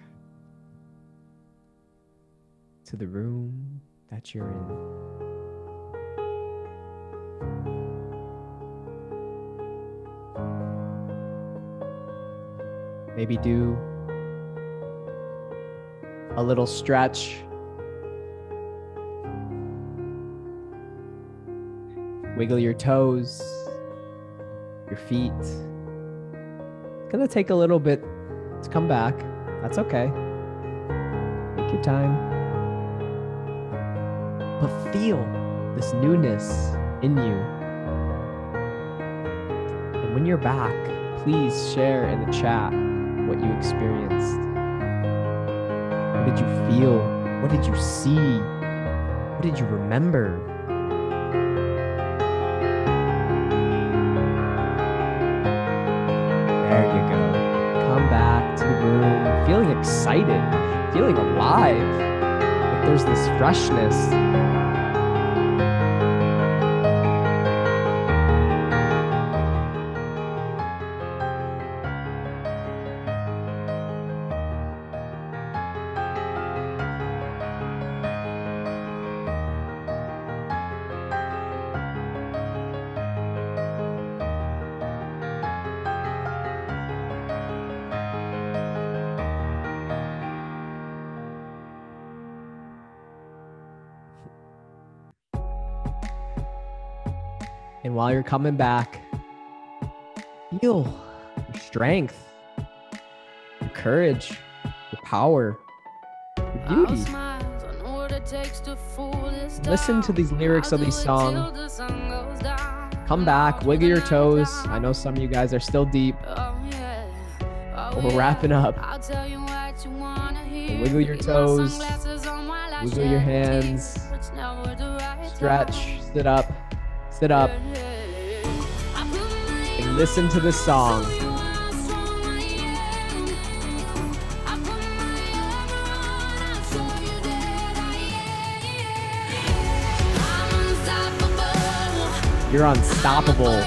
to the room that you're in. Maybe do a little stretch. Wiggle your toes, your feet. It's gonna take a little bit to come back. That's okay. Take your time. But feel this newness in you. And when you're back, please share in the chat what you experienced. What did you feel? What did you see? What did you remember? Feeling alive. Like there's this freshness. You're coming back, feel your strength, your courage, your power, your beauty. Listen to these lyrics of these songs. Come back, wiggle your toes. I know some of you guys are still deep. But we're wrapping up. Wiggle your toes, wiggle your hands, stretch, sit up, sit up, listen to the song. You're unstoppable.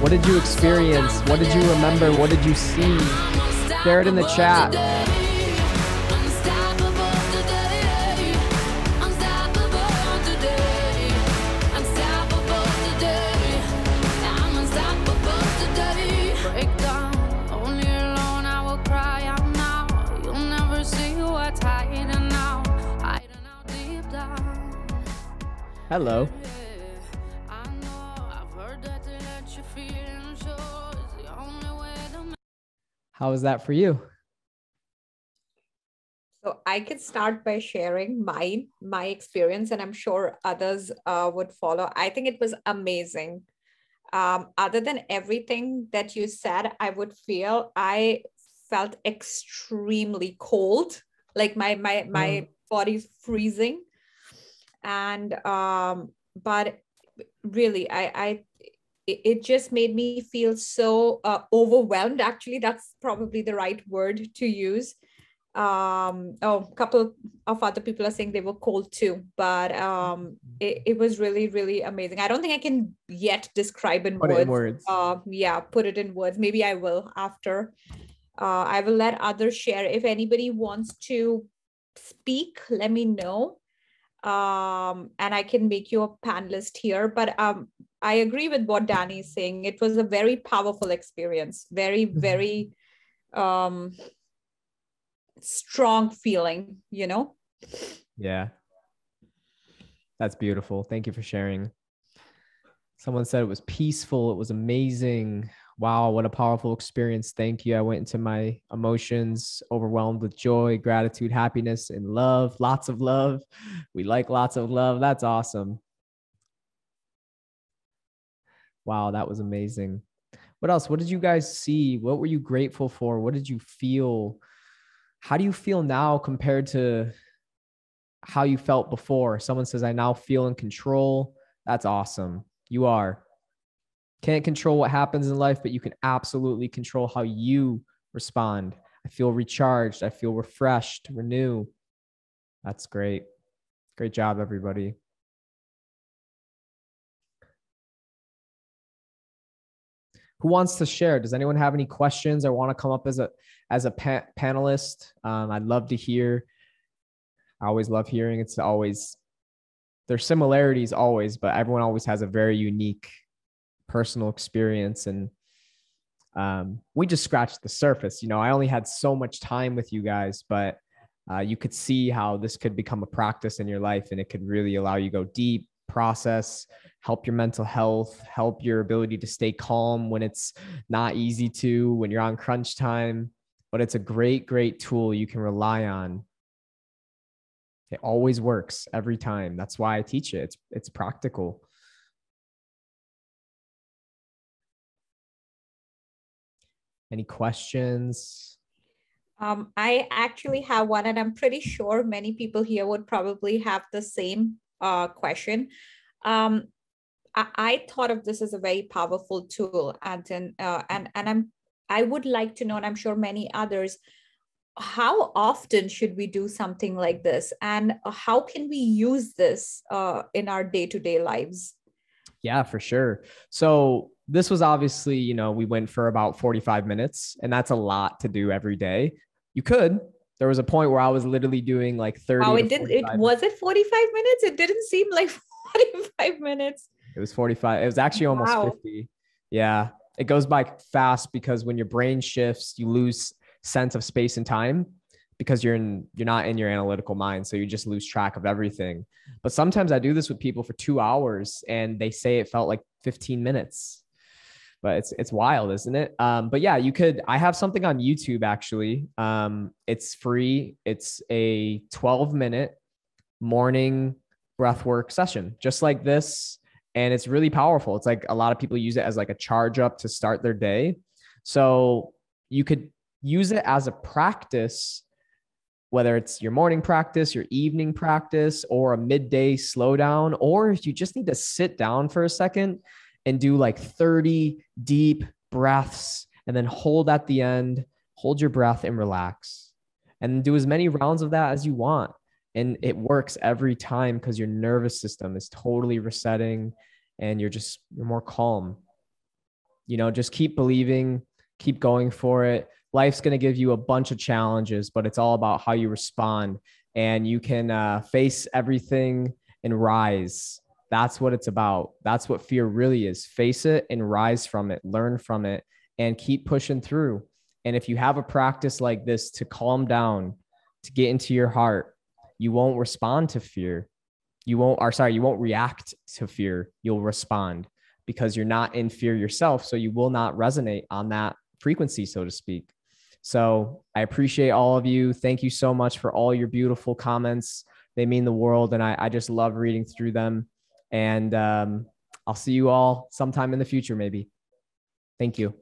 What did you experience? What did you remember? What did you see? Share it in the chat. Hello. How was that for you? So I could start by sharing my my experience, and I'm sure others uh, would follow. I think it was amazing. Um, other than everything that you said, I would feel I felt extremely cold, like my my my Mm. body's freezing, and um, but really, I I it just made me feel so uh, overwhelmed. Actually, that's probably the right word to use. Um oh a couple of other people are saying they were cold too but um it, it was really really amazing. I don't think i can yet describe in Put words in words. uh yeah put it in words. Maybe i will after. Uh i will let others share. If anybody wants to speak let me know um and i can make you a panelist here but um i agree with what danny is saying it was a very powerful experience very very um strong feeling you know Yeah. That's beautiful. Thank you for sharing. Someone said it was peaceful. It was amazing. Wow, what a powerful experience. Thank you. I went into my emotions overwhelmed with joy, gratitude, happiness, and love. Lots of love. We like lots of love. That's awesome. Wow, that was amazing. What else? What did you guys see? What were you grateful for? What did you feel? How do you feel now compared to how you felt before. Someone says, I now feel in control. That's awesome. You are. Can't control what happens in life, but you can absolutely control how you respond. I feel recharged. I feel refreshed, renew. That's great. Great job, everybody. Who wants to share? Does anyone have any questions or want to come up as a as a pa- panelist? Um, I'd love to hear. I always love hearing. It's always there's similarities always, but everyone always has a very unique personal experience and um, we just scratched the surface. You know, I only had so much time with you guys, but uh, you could see how this could become a practice in your life and it could really allow you go deep, process, help your mental health, help your ability to stay calm when it's not easy to, when you're on crunch time. But it's a great, great tool you can rely on. It always works every time. That's why I teach it. It's it's practical. Any questions? Um, I actually have one, and I'm pretty sure many people here would probably have the same uh, question. Um, I, I, thought of this as a very powerful tool, Anton, uh, and and I'm I would like to know, and I'm sure many others, how often should we do something like this, and how can we use this uh, in our day to day lives? Yeah, for sure. So this was obviously, you know, we went for about 45 minutes, and that's a lot to do every day. You could. There was a point where I was literally doing like 30. Oh, it didn't. It was it 45 minutes. It didn't seem like 45 minutes. It was 45. It was actually almost wow. 50. Yeah. It goes by fast because when your brain shifts, you lose sense of space and time because you're in you're not in your analytical mind so you just lose track of everything but sometimes i do this with people for 2 hours and they say it felt like 15 minutes but it's it's wild, isn't it? Um, but yeah, you could. I have something on YouTube actually. Um, it's free. It's a 12 minute morning breath work session, just like this, and it's really powerful. It's like a lot of people use it as like a charge up to start their day. So you could use it as a practice whether it's your morning practice, your evening practice, or a midday slowdown, or if you just need to sit down for a second and do like 30 deep breaths and then hold at the end, hold your breath and relax. And do as many rounds of that as you want. And it works every time because your nervous system is totally resetting and you're just you're more calm. You know, just keep believing, keep going for it. Life's going to give you a bunch of challenges, but it's all about how you respond. And you can uh, face everything and rise that's what it's about. That's what fear really is. Face it and rise from it, learn from it, and keep pushing through. And if you have a practice like this to calm down, to get into your heart, you won't respond to fear. You won't, or sorry, you won't react to fear. You'll respond because you're not in fear yourself. So you will not resonate on that frequency, so to speak. So I appreciate all of you. Thank you so much for all your beautiful comments. They mean the world. And I, I just love reading through them. And um, I'll see you all sometime in the future, maybe. Thank you.